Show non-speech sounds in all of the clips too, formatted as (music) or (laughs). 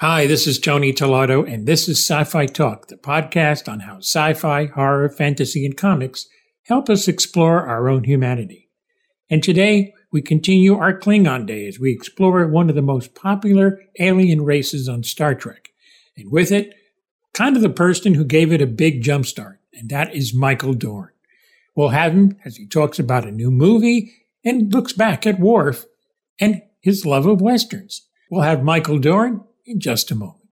Hi, this is Tony Tellado, and this is Sci Fi Talk, the podcast on how sci fi, horror, fantasy, and comics help us explore our own humanity. And today, we continue our Klingon day as we explore one of the most popular alien races on Star Trek. And with it, kind of the person who gave it a big jumpstart, and that is Michael Dorn. We'll have him as he talks about a new movie and looks back at Worf and his love of Westerns. We'll have Michael Dorn in just a moment.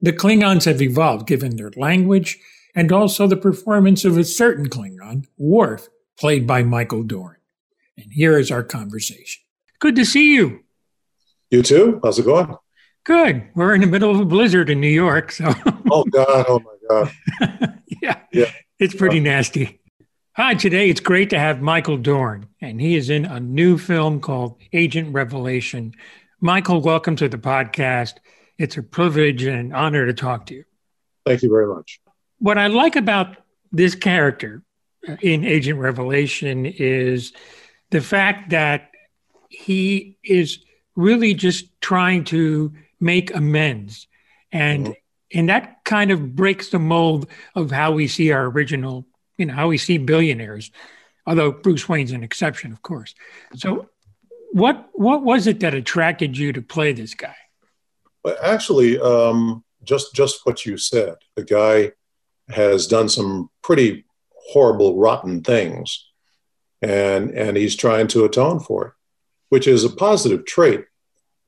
The Klingons have evolved given their language and also the performance of a certain Klingon, Worf, played by Michael Dorn. And here is our conversation. Good to see you. You too? How's it going? Good. We're in the middle of a blizzard in New York, so. (laughs) oh God! Oh my God! (laughs) yeah, yeah, it's pretty uh-huh. nasty. Hi, today it's great to have Michael Dorn, and he is in a new film called Agent Revelation. Michael, welcome to the podcast. It's a privilege and an honor to talk to you. Thank you very much. What I like about this character in Agent Revelation is the fact that he is really just trying to make amends. And mm-hmm. and that kind of breaks the mold of how we see our original, you know, how we see billionaires. Although Bruce Wayne's an exception, of course. So what what was it that attracted you to play this guy? Well, actually, um, just just what you said. The guy has done some pretty horrible, rotten things, and and he's trying to atone for it, which is a positive trait.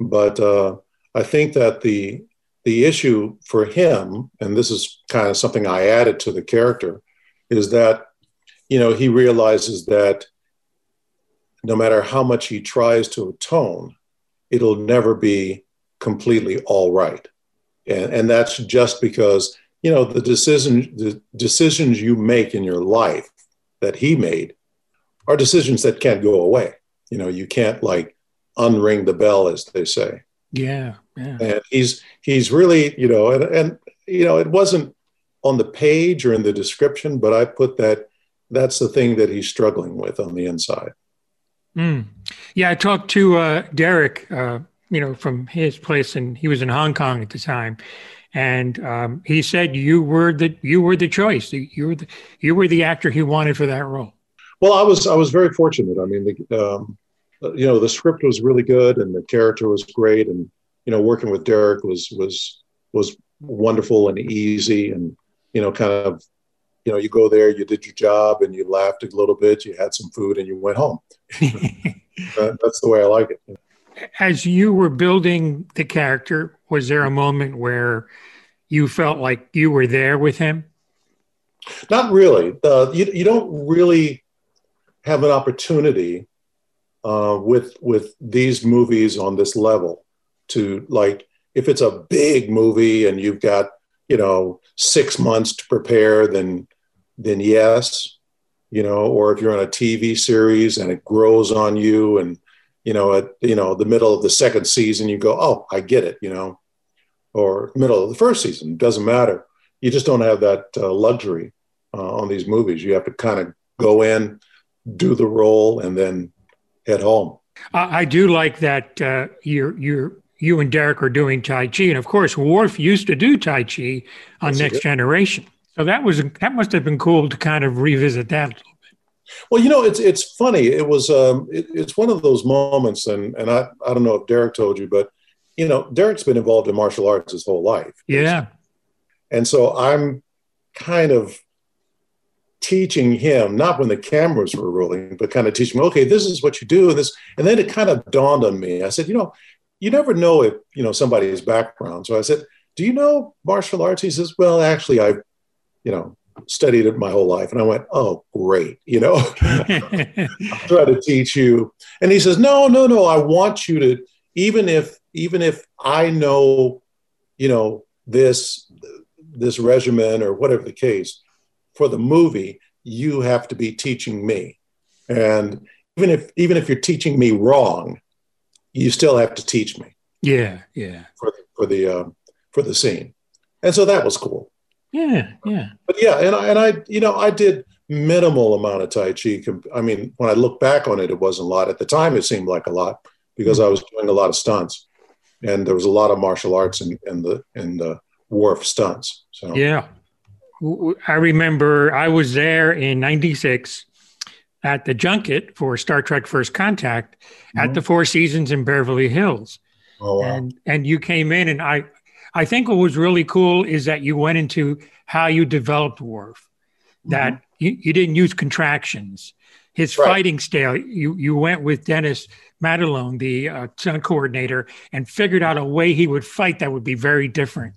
But uh, I think that the the issue for him, and this is kind of something I added to the character, is that you know he realizes that no matter how much he tries to atone, it'll never be completely all right, and and that's just because you know the decision the decisions you make in your life that he made are decisions that can't go away. You know, you can't like unring the bell, as they say. Yeah, yeah. And he's he's really, you know, and and you know, it wasn't on the page or in the description, but I put that that's the thing that he's struggling with on the inside. Mm. Yeah, I talked to uh, Derek, uh, you know, from his place, and he was in Hong Kong at the time, and um, he said you were the you were the choice. You were the you were the actor he wanted for that role. Well, I was I was very fortunate. I mean, the, um, you know, the script was really good, and the character was great, and you know, working with Derek was was was wonderful and easy, and you know, kind of you know, you go there, you did your job, and you laughed a little bit, you had some food, and you went home. That's the way I like it. As you were building the character, was there a moment where you felt like you were there with him? Not really. Uh, you, you don't really have an opportunity uh, with with these movies on this level to like if it's a big movie and you've got you know six months to prepare then then yes, you know, or if you're on a TV series and it grows on you and, you know, at, you know, the middle of the second season, you go, oh, I get it, you know, or middle of the first season, doesn't matter. You just don't have that uh, luxury uh, on these movies. You have to kind of go in, do the role, and then head home. I do like that uh, you're you're you and Derek are doing Tai Chi, and of course, Worf used to do Tai Chi on yes, Next Generation. So that was that must have been cool to kind of revisit that a little bit. Well, you know, it's it's funny. It was um, it, it's one of those moments, and and I I don't know if Derek told you, but you know, Derek's been involved in martial arts his whole life. Yeah, and so I'm kind of teaching him not when the cameras were rolling, but kind of teaching him, okay, this is what you do, and this, and then it kind of dawned on me. I said, you know, you never know if you know somebody's background. So I said, do you know martial arts? He says, well, actually, I you know, studied it my whole life. And I went, oh, great. You know, (laughs) I'll try to teach you. And he says, no, no, no. I want you to, even if, even if I know, you know, this, this regimen or whatever the case for the movie, you have to be teaching me. And even if, even if you're teaching me wrong, you still have to teach me. Yeah. Yeah. For, for the, um, for the scene. And so that was cool. Yeah, yeah. But yeah, and I, and I, you know, I did minimal amount of Tai Chi. I mean, when I look back on it, it wasn't a lot. At the time, it seemed like a lot because I was doing a lot of stunts. and there was a lot of martial arts in, in the in the Worf stunts. So yeah, I remember I was there in '96 at the junket for Star Trek First Contact mm-hmm. at the Four Seasons in Beverly Hills. Oh, wow. And and you came in and I I think what was really cool is that you went into how you developed Worf. That mm-hmm. you, you didn't use contractions. His right. fighting style, you you went with Dennis Madalone, the uh, stunt coordinator, and figured out a way he would fight that would be very different.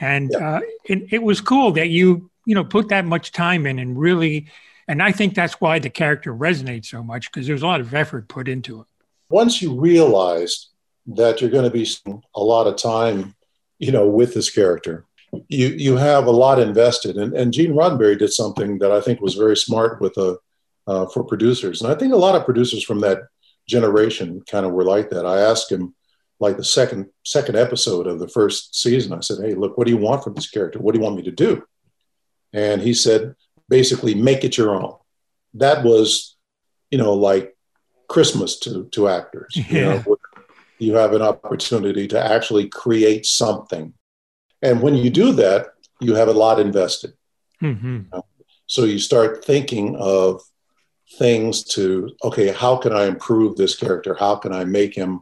And yeah. uh, it, it was cool that you you know put that much time in and really and I think that's why the character resonates so much because there's a lot of effort put into it. Once you realize that you're going to be a lot of time, you know, with this character, you you have a lot invested. And, and Gene Roddenberry did something that I think was very smart with a uh, for producers. And I think a lot of producers from that generation kind of were like that. I asked him, like the second second episode of the first season, I said, "Hey, look, what do you want from this character? What do you want me to do?" And he said, basically make it your own. That was, you know, like Christmas to to actors. Yeah. You know, you have an opportunity to actually create something, and when you do that, you have a lot invested. Mm-hmm. So you start thinking of things to okay, how can I improve this character? How can I make him,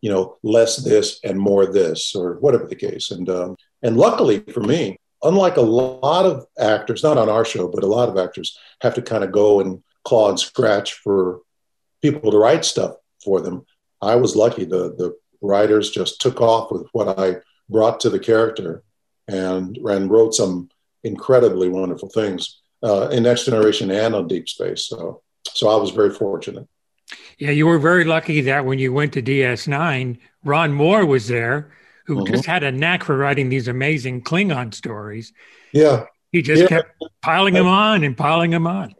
you know, less this and more this, or whatever the case. And um, and luckily for me, unlike a lot of actors, not on our show, but a lot of actors have to kind of go and claw and scratch for people to write stuff for them. I was lucky. The the writers just took off with what I brought to the character and, and wrote some incredibly wonderful things uh, in Next Generation and on Deep Space. So so I was very fortunate. Yeah, you were very lucky that when you went to DS9, Ron Moore was there who mm-hmm. just had a knack for writing these amazing Klingon stories. Yeah. He just yeah. kept piling them on and piling them on.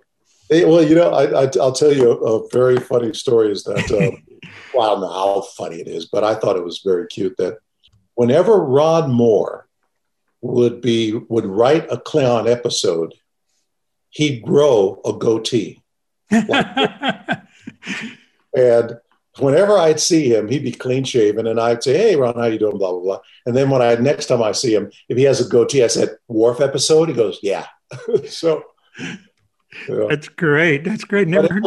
Hey, well, you know, I, will tell you a, a, very funny story is that, um, (laughs) well, I don't know how funny it is, but I thought it was very cute that whenever Ron Moore would be, would write a Klingon episode, he'd grow a goatee. Like (laughs) and whenever I'd see him, he'd be clean shaven, and I'd say, "Hey, Ron, how you doing?" Blah blah blah. And then when I next time I see him, if he has a goatee, I said, "Worf episode." He goes, "Yeah." (laughs) so yeah. that's great. That's great. Never heard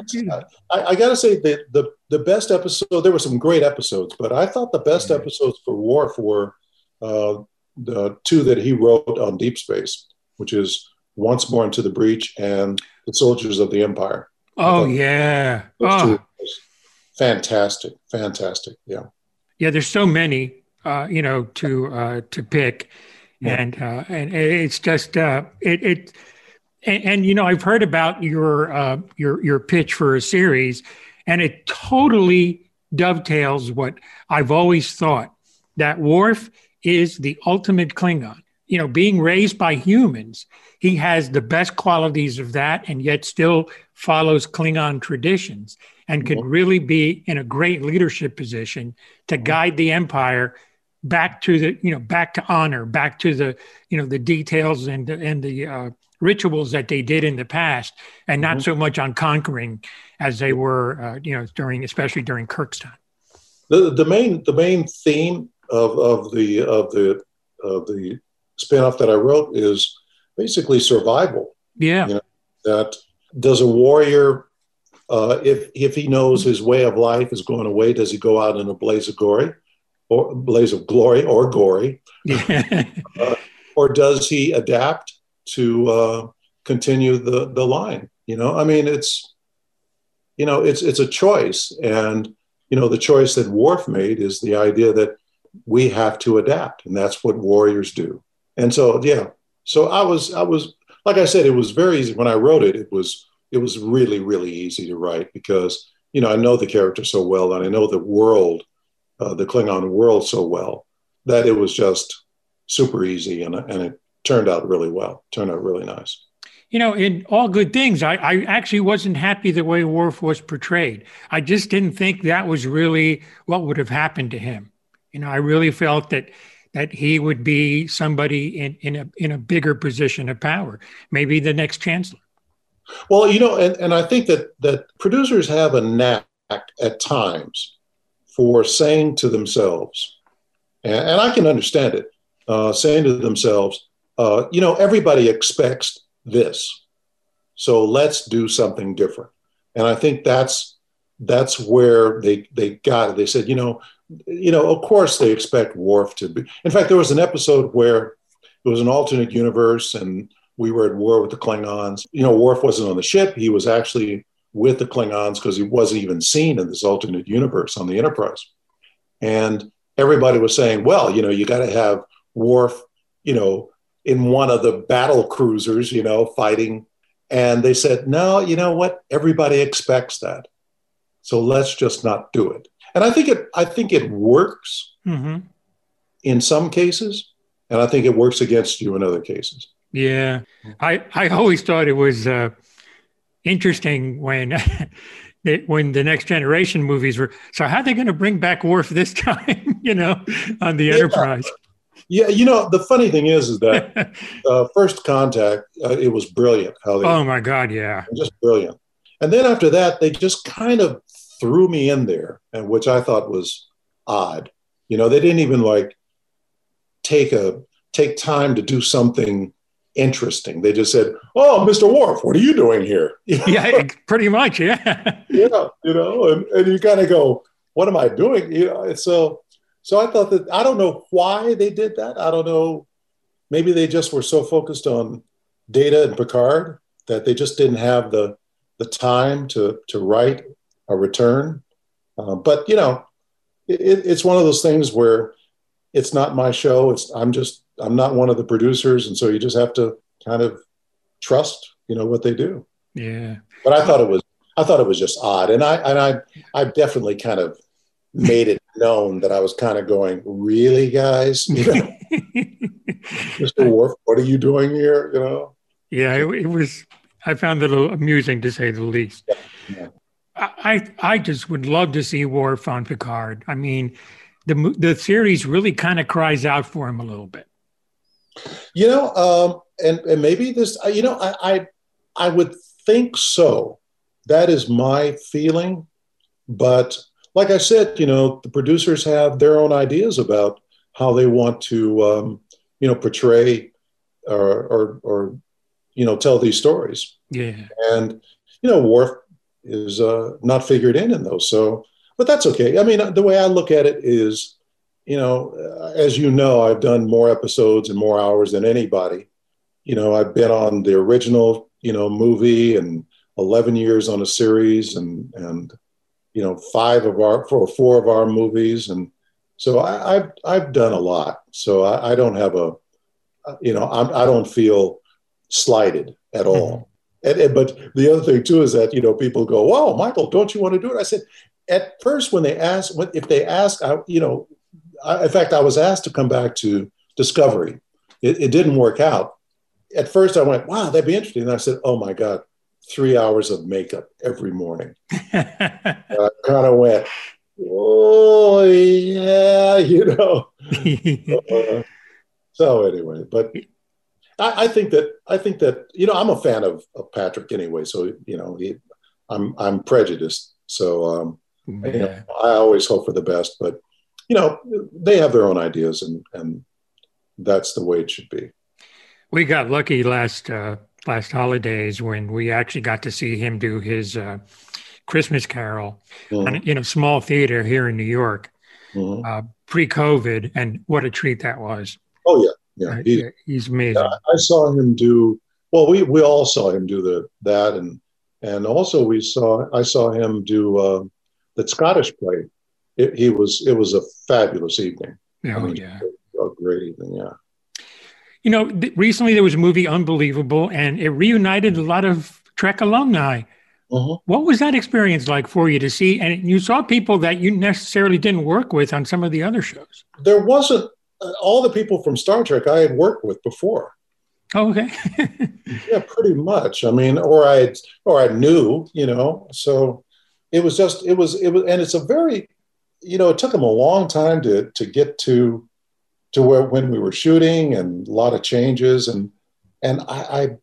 I, I got to say that the the best episode. There were some great episodes, but I thought the best mm-hmm. episodes for Worf were uh, the two that he wrote on Deep Space, which is Once More into the Breach and The Soldiers of the Empire. Oh yeah. Oh fantastic, fantastic. Yeah. Yeah, there's so many, uh, you know, to uh, to pick, yeah. and uh, and it's just uh, it it. And, and, you know, I've heard about your uh, your your pitch for a series, and it totally dovetails what I've always thought that Worf is the ultimate Klingon. You know, being raised by humans, he has the best qualities of that, and yet still follows Klingon traditions and could really be in a great leadership position to guide the empire back to the you know back to honor back to the you know the details and the, and the uh, rituals that they did in the past and not mm-hmm. so much on conquering as they were uh, you know during especially during kirk's time. The, the main the main theme of, of the of the of the spin-off that i wrote is basically survival. Yeah. You know, that does a warrior uh, if if he knows his way of life is going away, does he go out in a blaze of glory, or blaze of glory, or gory, (laughs) uh, or does he adapt to uh, continue the the line? You know, I mean, it's you know, it's it's a choice, and you know, the choice that Worf made is the idea that we have to adapt, and that's what warriors do. And so, yeah, so I was I was like I said, it was very easy when I wrote it. It was it was really really easy to write because you know I know the character so well and I know the world, uh, the Klingon world so well that it was just super easy and and it turned out really well. Turned out really nice. You know, in all good things, I, I actually wasn't happy the way Worf was portrayed. I just didn't think that was really what would have happened to him. You know, I really felt that that he would be somebody in, in a in a bigger position of power, maybe the next chancellor. Well, you know, and, and I think that that producers have a knack at times for saying to themselves, and, and I can understand it, uh, saying to themselves, uh, you know, everybody expects this, so let's do something different. And I think that's that's where they they got it. They said, you know, you know, of course they expect Worf to be. In fact, there was an episode where it was an alternate universe, and we were at war with the Klingons. You know, Worf wasn't on the ship; he was actually with the Klingons because he wasn't even seen in this alternate universe on the Enterprise. And everybody was saying, well, you know, you got to have Worf, you know, in one of the battle cruisers, you know, fighting. And they said, no, you know what? Everybody expects that. So let's just not do it. And I think it, I think it works mm-hmm. in some cases, and I think it works against you in other cases. Yeah, I I always thought it was uh, interesting when (laughs) when the next generation movies were. So how are they going to bring back Worf this (laughs) time? you know, on the yeah. Enterprise. Yeah, you know the funny thing is, is that (laughs) uh, First Contact, uh, it was brilliant how they. Oh my God! Yeah, just brilliant. And then after that, they just kind of threw me in there, and which I thought was odd. You know, they didn't even like take a take time to do something interesting. They just said, "Oh, Mr. Worf, what are you doing here?" (laughs) yeah, (laughs) pretty much. Yeah. (laughs) yeah, you know, and, and you kind of go, "What am I doing?" You know, so so I thought that I don't know why they did that. I don't know. Maybe they just were so focused on Data and Picard that they just didn't have the the time to to write a return. Uh, but you know, it, it's one of those things where it's not my show. It's I'm just I'm not one of the producers, and so you just have to kind of trust, you know, what they do. Yeah. But I thought it was I thought it was just odd, and I and I I definitely kind of made it known that I was kind of going, really, guys, you know, (laughs) Mr. Worf, what are you doing here? You know. Yeah, it, it was. I found it a little amusing to say the least. Yeah. Yeah. I I just would love to see Worf on Picard. I mean, the the series really kind of cries out for him a little bit. You know, um, and and maybe this, you know, I, I I would think so. That is my feeling, but like I said, you know, the producers have their own ideas about how they want to, um, you know, portray or, or, or, you know, tell these stories. Yeah. And, you know, Worf is uh, not figured in in those. So, but that's okay. I mean, the way I look at it is, you know, as you know, I've done more episodes and more hours than anybody. You know, I've been on the original, you know, movie and 11 years on a series and, and, you know, five of our, four, four of our movies. And so I, have I've done a lot. So I, I don't have a, you know, I'm, I do not feel slighted at all. Mm-hmm. And, and, but the other thing too is that you know people go, "Wow, Michael, don't you want to do it?" I said, at first when they ask, if they ask, I, you know, I, in fact, I was asked to come back to Discovery. It, it, didn't work out. At first, I went, "Wow, that'd be interesting." And I said, "Oh my God, three hours of makeup every morning." (laughs) I kind of went, "Oh yeah," (laughs) you know. uh, (laughs) so anyway, but I, I, think that I think that you know I'm a fan of, of Patrick anyway. So you know he, I'm I'm prejudiced. So um, yeah. you know, I always hope for the best, but you know they have their own ideas, and and that's the way it should be. We got lucky last uh, last holidays when we actually got to see him do his uh, Christmas Carol mm-hmm. in a small theater here in New York, mm-hmm. uh, pre-COVID, and what a treat that was. Oh yeah, yeah, he's, he's amazing. Yeah, I saw him do well. We we all saw him do the that, and and also we saw I saw him do uh, the Scottish play. It, he was it was a fabulous evening. Oh I mean, yeah, a great evening. Yeah. You know, th- recently there was a movie Unbelievable, and it reunited a lot of Trek alumni. Uh-huh. What was that experience like for you to see? And you saw people that you necessarily didn't work with on some of the other shows. There wasn't all the people from Star Trek I had worked with before. Oh, okay. (laughs) yeah, pretty much. I mean, or I or I knew, you know. So it was just it was it was, and it's a very, you know, it took them a long time to to get to to where when we were shooting and a lot of changes and and I, I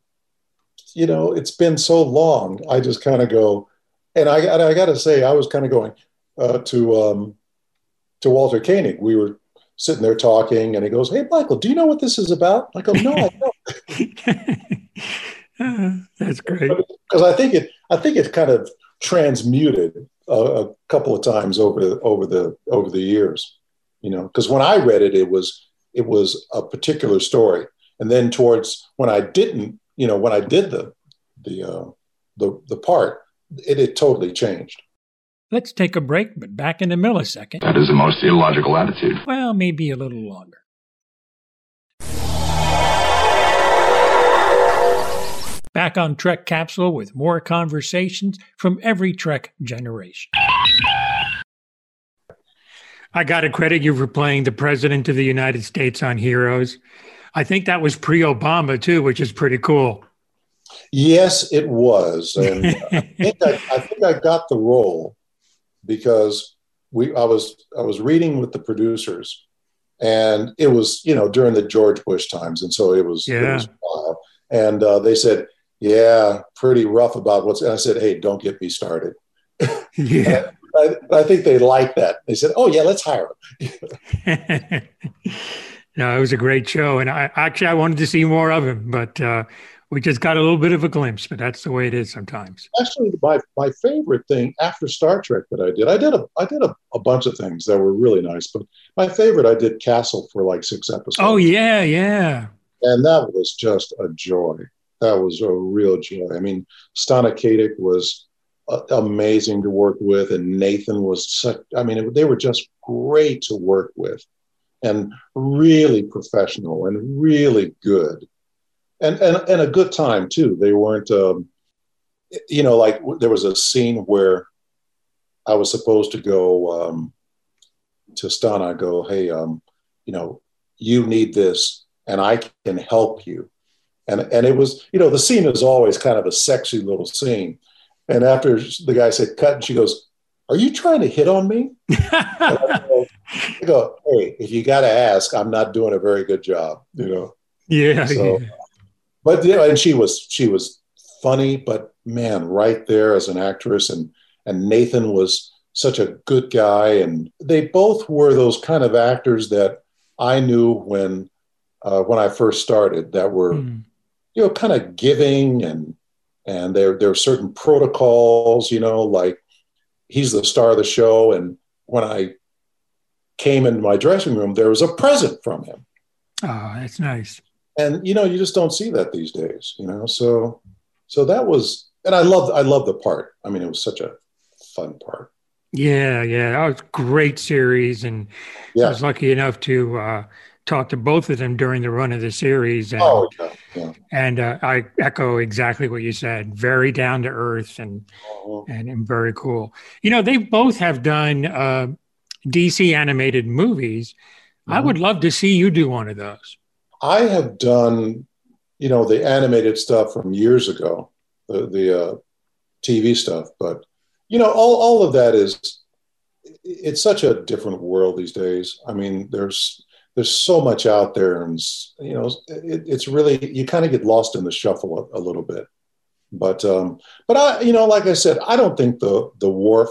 you know, it's been so long. I just kind of go, and I and I got to say, I was kind of going uh, to um, to Walter Koenig. We were sitting there talking, and he goes, "Hey, Michael, do you know what this is about?" I go, "No, I don't." (laughs) (laughs) That's great because I think it I think it kind of transmuted a, a couple of times over over the over the years, you know. Because when I read it, it was it was a particular story, and then towards when I didn't, you know, when I did the the uh, the the part, it it totally changed. Let's take a break, but back in a millisecond. That is the most illogical attitude. Well, maybe a little longer. Back on Trek Capsule with more conversations from every Trek generation. I got to credit you for playing the President of the United States on Heroes. I think that was pre Obama, too, which is pretty cool. Yes, it was. And (laughs) I, think I, I think I got the role because we I was I was reading with the producers and it was you know during the George Bush times and so it was, yeah. it was wild. and uh, they said yeah pretty rough about what's and I said hey don't get me started yeah I, I, think they liked that they said oh yeah let's hire him (laughs) no it was a great show and I actually I wanted to see more of him but uh, we just got a little bit of a glimpse, but that's the way it is sometimes. Actually, my, my favorite thing after Star Trek that I did, I did a I did a, a bunch of things that were really nice, but my favorite I did Castle for like six episodes. Oh yeah, yeah. And that was just a joy. That was a real joy. I mean, Stana Katic was uh, amazing to work with, and Nathan was such. I mean, they were just great to work with, and really professional and really good and and and a good time too. They weren't, um, you know, like there was a scene where I was supposed to go um, to Stana. I go, hey, um, you know, you need this, and I can help you. And and it was, you know, the scene is always kind of a sexy little scene. And after the guy said cut, and she goes, "Are you trying to hit on me?" (laughs) I, go, I go, "Hey, if you got to ask, I'm not doing a very good job." You know. Yeah. So, yeah but you know, and she was she was funny, but man, right there as an actress, and and Nathan was such a good guy, and they both were those kind of actors that I knew when uh, when I first started that were mm. You know kind of giving and and there there were certain protocols, you know, like he's the star of the show, and when I came into my dressing room, there was a present from him. Oh, that's nice and you know you just don't see that these days you know so so that was and i love i love the part i mean it was such a fun part yeah yeah that was great series and yeah. i was lucky enough to uh, talk to both of them during the run of the series and, oh, yeah, yeah. and uh, i echo exactly what you said very down to earth and, uh-huh. and, and very cool you know they both have done uh, dc animated movies mm-hmm. i would love to see you do one of those I have done, you know, the animated stuff from years ago, the, the uh, TV stuff, but you know, all, all of that is, it's such a different world these days. I mean, there's, there's so much out there and, you know, it, it's really, you kind of get lost in the shuffle a, a little bit. But, um, but I, you know, like I said, I don't think the, the Worf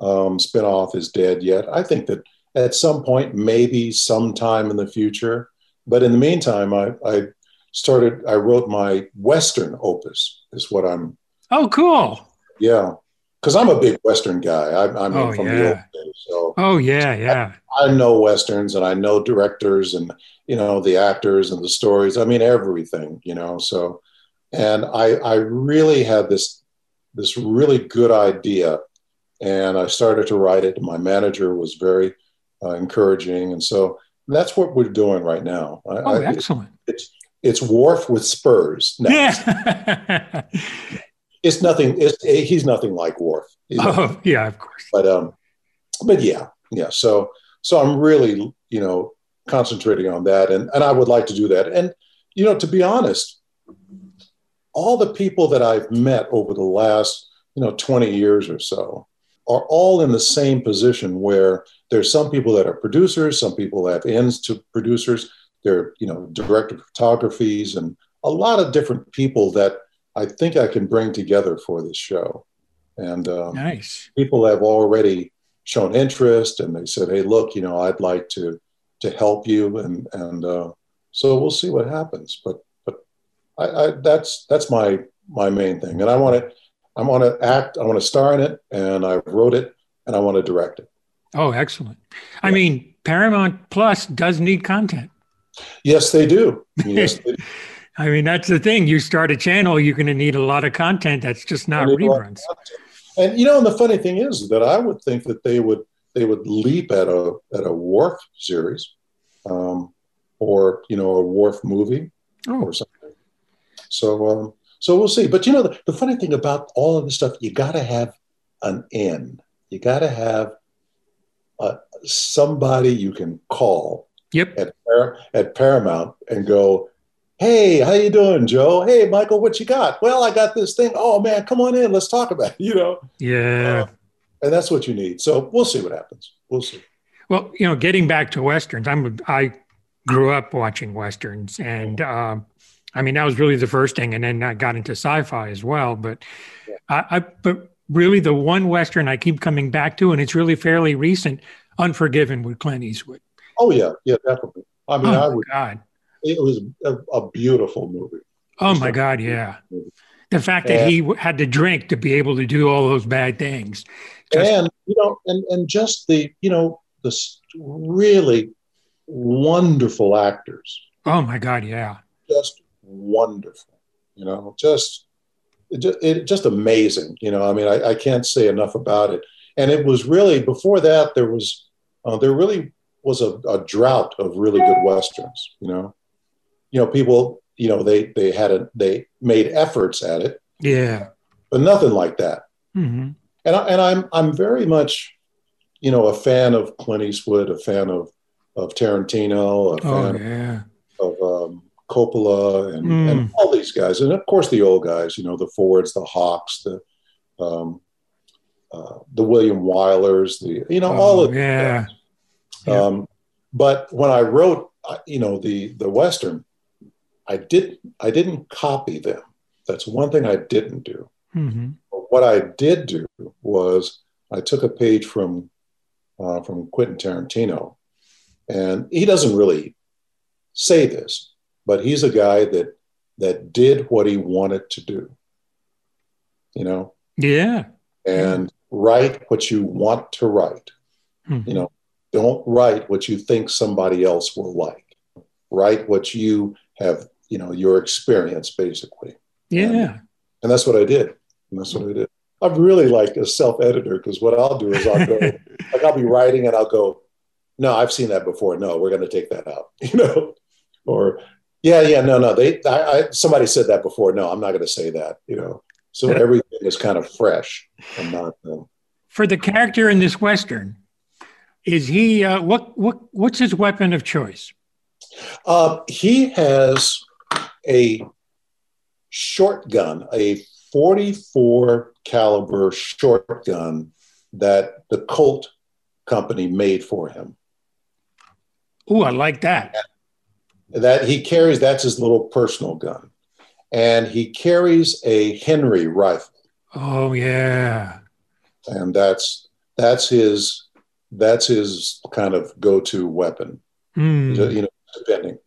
um, spinoff is dead yet. I think that at some point, maybe sometime in the future, but in the meantime, I, I started, I wrote my Western opus, is what I'm. Oh, cool. Yeah. Because I'm a big Western guy. I, I'm oh, from yeah. the old days. So oh, yeah, yeah. I, I know Westerns and I know directors and, you know, the actors and the stories. I mean, everything, you know. So, and I, I really had this, this really good idea. And I started to write it. My manager was very uh, encouraging. And so, that's what we're doing right now. I, oh, excellent. I, it's it's Worf with spurs. Yeah. (laughs) it's nothing. It's, he's nothing like Worf. Oh, yeah, of course. But um, but yeah, yeah. So so I'm really you know concentrating on that, and and I would like to do that. And you know, to be honest, all the people that I've met over the last you know 20 years or so are all in the same position where there's some people that are producers, some people have ends to producers. They're, you know, director of photographies and a lot of different people that I think I can bring together for this show. And um, nice. people have already shown interest and they said, hey, look, you know, I'd like to to help you, and and uh, so we'll see what happens. But but I, I that's that's my my main thing, and I want to I want to act, I want to star in it, and I wrote it, and I want to direct it. Oh, excellent! I mean, Paramount Plus does need content. Yes, they do. (laughs) Yes, they do. I mean, that's the thing. You start a channel, you're going to need a lot of content that's just not reruns. And you know, and the funny thing is that I would think that they would they would leap at a at a Worf series, um, or you know, a Worf movie Oh. or something. So um, so we'll see. But you know, the, the funny thing about all of this stuff, you got to have an end. You got to have uh, somebody you can call Yep. at at Paramount and go, "Hey, how you doing, Joe? Hey, Michael, what you got? Well, I got this thing. Oh man, come on in. Let's talk about it. (laughs) You know." Yeah. Uh, and that's what you need. So we'll see what happens. We'll see. Well, you know, getting back to westerns, I'm I grew up watching westerns, and um, I mean that was really the first thing, and then I got into sci-fi as well. But Yeah. I, I but really the one western I keep coming back to, and it's really fairly recent, Unforgiven with Clint Eastwood. Oh yeah, yeah, definitely. I mean, oh I would. God! It was a, a beautiful movie. Oh my God! Yeah, the fact that he had to drink to be able to do all those bad things. Just- and you know, and and just the you know the really wonderful actors, oh my God! Yeah. just wonderful. You know, just it, it just amazing. You know, I mean, I, I can't say enough about it. And it was really before that there was uh, there really was a, a drought of really good westerns. You know, you know people you know they they had a they made efforts at it, Yeah. but nothing like that. hmm and I, and I'm I'm very much, you know, a fan of Clint Eastwood, a fan of of Tarantino, a Oh fan yeah. of um, Coppola, and, Mm. and all these guys, and of course the old guys, you know, the Fords, the Hawks, the um, uh, the William Wylers, the you know all Oh, of yeah. Yeah. Um, but when I wrote, uh, you know, the the western, I did I didn't copy them. That's one thing I didn't do. hmm what I did do was I took a page from uh, from Quentin Tarantino, and he doesn't really say this, but he's a guy that that did what he wanted to do, you know, Yeah. and write what you want to write. Mhm. You know, don't write what you think somebody else will like. Write what you have, you know, your experience basically. Yeah. And that's what I did. And that's what I did. I'm really like a self-editor because what I'll do is I'll go, (laughs) like I'll be writing and I'll go, no, I've seen that before. No, we're going to take that out, (laughs) you know, or yeah, yeah, no, no, they, I, I somebody said that before. No, I'm not going to say that, you know. So everything is kind of fresh and not. Um, For the character in this western, is he uh, what what what's his weapon of choice? Uh, he has a shotgun, a 44 caliber shotgun that the Colt company made for him. Oh, I like that. That he carries, that's his little personal gun. And he carries a Henry rifle. Oh yeah. And that's that's his that's his kind of go-to weapon. Hmm. You know, depending.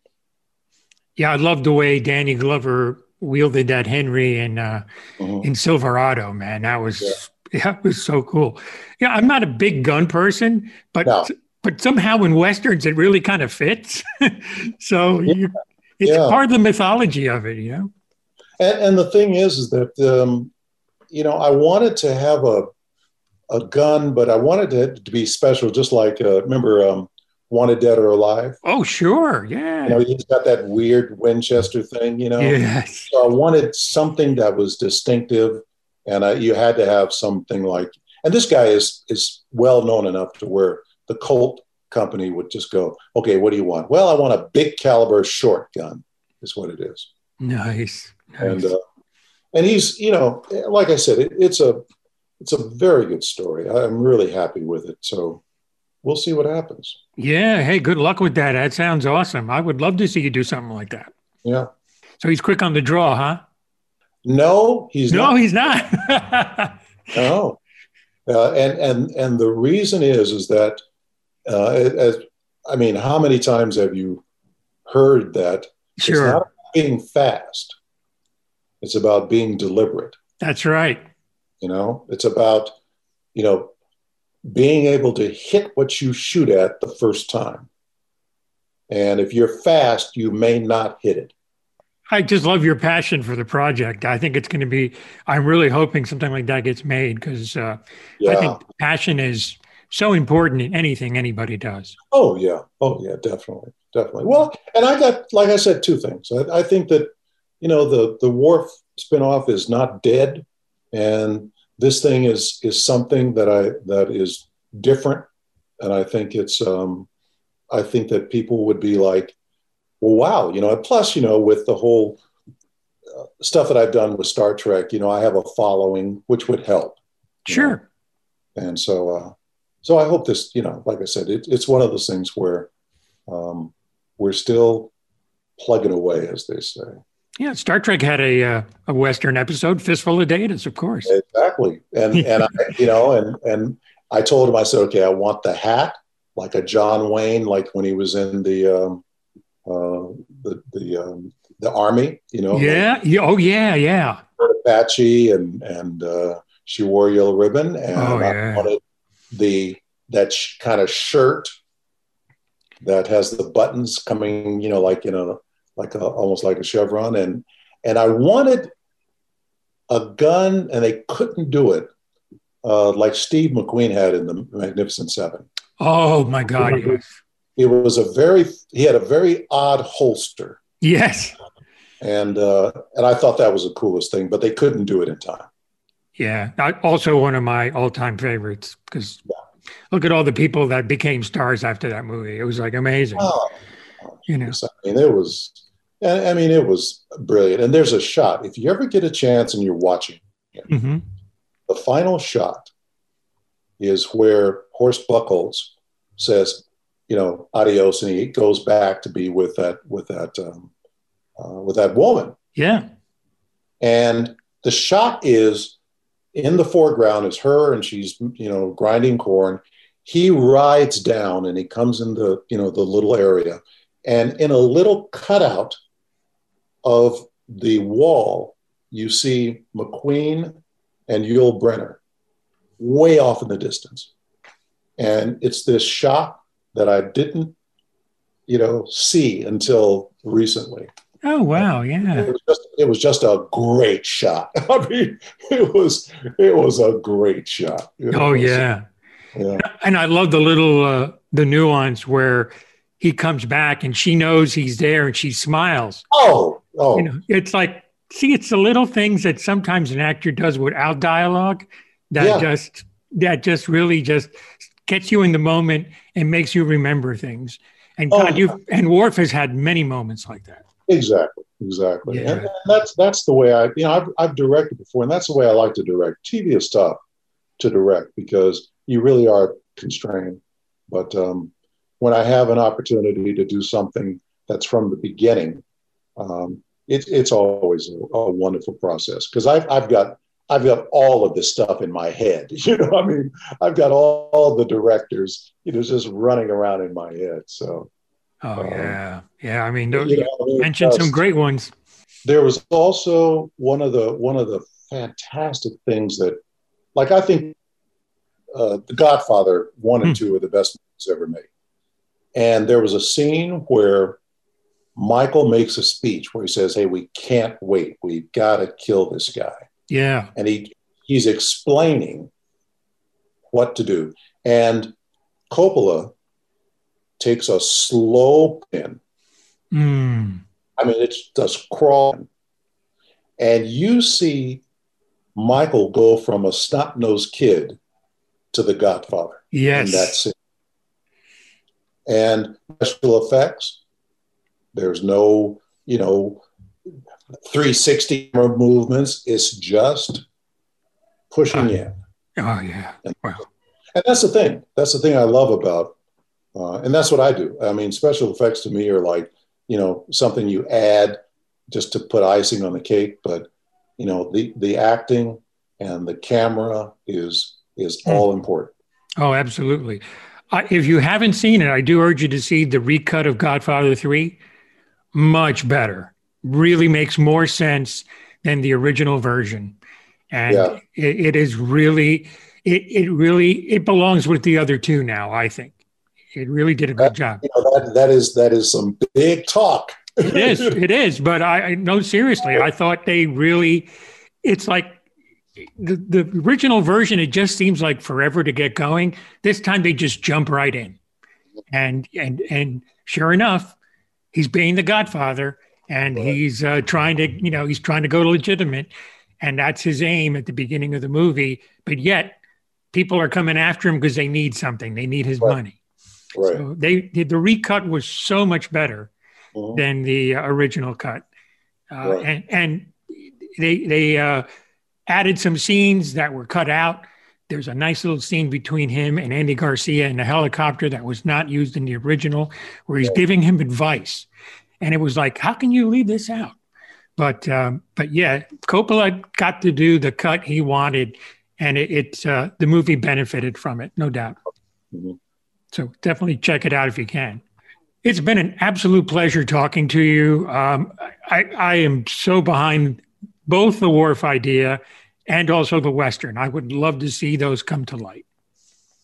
Yeah, I love the way Danny Glover wielded that Henry in uh, Mhm. in Silverado. Man, that was (laughs) that was so cool. Yeah, I'm not a big gun person, but No. but somehow in westerns it really kind of fits. (laughs) so you, it's Yeah. part of the mythology of it, you know. And, and the thing is, is that um, you know I wanted to have a a gun, but I wanted it to be special, just like uh, remember um, Wanted Dead or Alive. Oh, sure, yeah, You know, he's got that weird Winchester thing. You know, yes, so I wanted something that was distinctive, and I, you had to have something like. And this guy is is well known enough to where the Colt company would just go, "Okay, what do you want?" Well, I want a big caliber short gun. Is what it is. nice, nice. and uh, and he's you know like I said it, it's a it's a very good story. I'm really happy with it. So we'll see what happens. yeah. Hey, good luck with that. That sounds awesome. I would love to see you do something like that. Yeah. So he's quick on the draw, huh? No, he's no, not. he's not. (laughs) No. Uh, and and and the reason is is that uh, as I mean, how many times have you heard that? Sure. It's not being fast. It's about being deliberate. That's right. You know, it's about, you know, being able to hit what you shoot at the first time. And if you're fast, you may not hit it. I just love your passion for the project. I think it's going to be, I'm really hoping something like that gets made because uh, Yeah. I think passion is so important in anything anybody does. Oh yeah. Oh yeah. Definitely. Definitely. Well, and I got, like I said, two things. I, I think that, you know, the the Worf spinoff is not dead, and this thing is is something that I that is different, and I think it's, um, I think that people would be like, well, wow, you know. and Plus, you know, with the whole uh, stuff that I've done with Star Trek, you know, I have a following, which would help. you know. Sure. and so uh, so I hope this, you know, like I said, it, it's one of those things where um, we're still plugging away, as they say. Yeah. Star Trek had a, uh, a Western episode, Fistful of Datas, of course. Exactly, and (laughs) and I, you know, and and I told him, I said, okay, I want the hat like a John Wayne, like when he was in the um, uh, the the um, the army, you know, Yeah. yeah. Oh, yeah. Yeah. like Apache, and and uh, she wore a yellow ribbon, and Oh, I wanted the that sh- kind of shirt that has the buttons coming, you know, like you know, like a, almost like a chevron, and and I wanted a gun, and they couldn't do it uh, like Steve McQueen had in the Magnificent Seven. Oh, my God. Yes. It was a very he had a very odd holster, Yes. and uh, and I thought that was the coolest thing, but they couldn't do it in time. Yeah. Also one of my all time favorites because look at all the people that became stars after that movie. It was like amazing. Oh, you know, I mean, it was, I I mean, it was brilliant. And there's a shot. If you ever get a chance and you're watching, hmm the final shot is where Horst Buchholz says, you know, adios, and he goes back to be with that with that um, uh, with that woman. yeah. And the shot is in the foreground is her, and she's you know grinding corn. He rides down, and he comes in the you know the little area, and in a little cutout of the wall, you see McQueen and Yul Brynner way off in the distance, and it's this shot that I didn't you know see until recently. Oh, wow. Yeah. It was just it was just a great shot. (laughs) I mean, it was it was a great shot. It Oh, yeah. yeah. And I love the little, uh, the nuance where he comes back and she knows he's there and she smiles. Oh, oh, You know, it's like, see, it's the little things that sometimes an actor does without dialogue that Yeah. just, that just really just gets you in the moment and makes you remember things. And Oh, God, you and Worf has had many moments like that. exactly, exactly. Yeah. And, and that's that's the way I you know I've, I've directed before, and that's the way I like to direct. TV is tough to direct because you really are constrained. But um, when I have an opportunity to do something that's from the beginning, um, it, it's always a, a wonderful process because I've, I've got I've got all of this stuff in my head. (laughs) You know, I mean, I've got all, all the directors, you know, just running around in my head. So Oh, Um, yeah. Yeah. I mean, those, you know, mentioned some great ones. there was also one of the one of the fantastic things that like i think uh, the godfather one and Hmm. two are the best movies ever made and there was a scene where michael makes a speech where he says hey we can't wait we've got to kill this guy Yeah. and he he's explaining what to do and coppola takes a slow pin Mm. I mean, it's just crawling. And you see Michael go from a snot nosed kid to the Godfather. Yes. And that's it. And special effects, there's no, you know, 360 movements. It's just pushing in. Oh, yeah. Wow. And that's the thing. That's the thing I love about, uh, and that's what I do. I mean, special effects to me are like, you know, something you add just to put icing on the cake. But you know, the the acting and the camera is is Hmm. all important. Oh, absolutely. Uh, if you haven't seen it, I do urge you to see the recut of Godfather 3. Much better. Really makes more sense than the original version. And yeah. it, it is really, it, it really, it belongs with the other two now, I think. It really did a good that, job. You know, that, that is that is some big talk. it is, (laughs) it is. But I, I no seriously, I thought they really. It's like the, the original version. It just seems like forever to get going. This time they just jump right in, and and and sure enough, he's being the Godfather, and right. he's uh, trying to you know he's trying to go legitimate, and that's his aim at the beginning of the movie. But yet, people are coming after him because they need something. They need his right. money. Right. So they the recut was so much better mm-hmm. than the original cut, uh, right. and and they they uh, added some scenes that were cut out. There's a nice little scene between him and Andy Garcia in a helicopter that was not used in the original, where he's giving him advice, and it was like, how can you leave this out? But um, but yeah, Coppola got to do the cut he wanted, and it, it uh, the movie benefited from it, no doubt. Mm-hmm. So definitely check it out if you can. It's been an absolute pleasure talking to you. Um, I, I am so behind both the Worf idea and also the Western. I would love to see those come to light.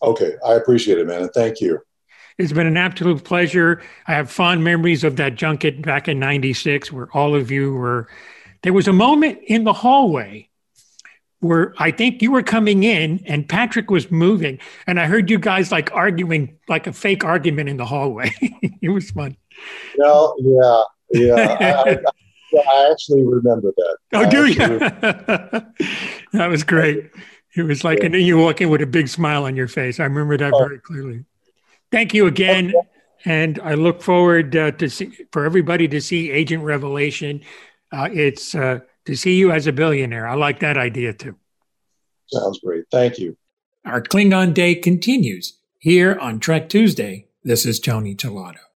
Okay, I appreciate it, man, and thank you. It's been an absolute pleasure. I have fond memories of that junket back in 96 where all of you were. There was a moment in the hallway where I think you were coming in and Patrick was moving, and I heard you guys like arguing like a fake argument in the hallway. (laughs) it was fun. Well, yeah, yeah. I, I, (laughs) I, actually remember that. Oh, I do you? (laughs) that was great. It was like, yeah. and then you walk in with a big smile on your face. I remember that oh. very clearly. Thank you again. Okay. And I look forward uh, to see for everybody to see Agent Revelation. Uh, it's uh, to see you as a billionaire. I like that idea too. Sounds great. Thank you. Our Klingon Day continues here on Trek Tuesday. This is Tony Tellado.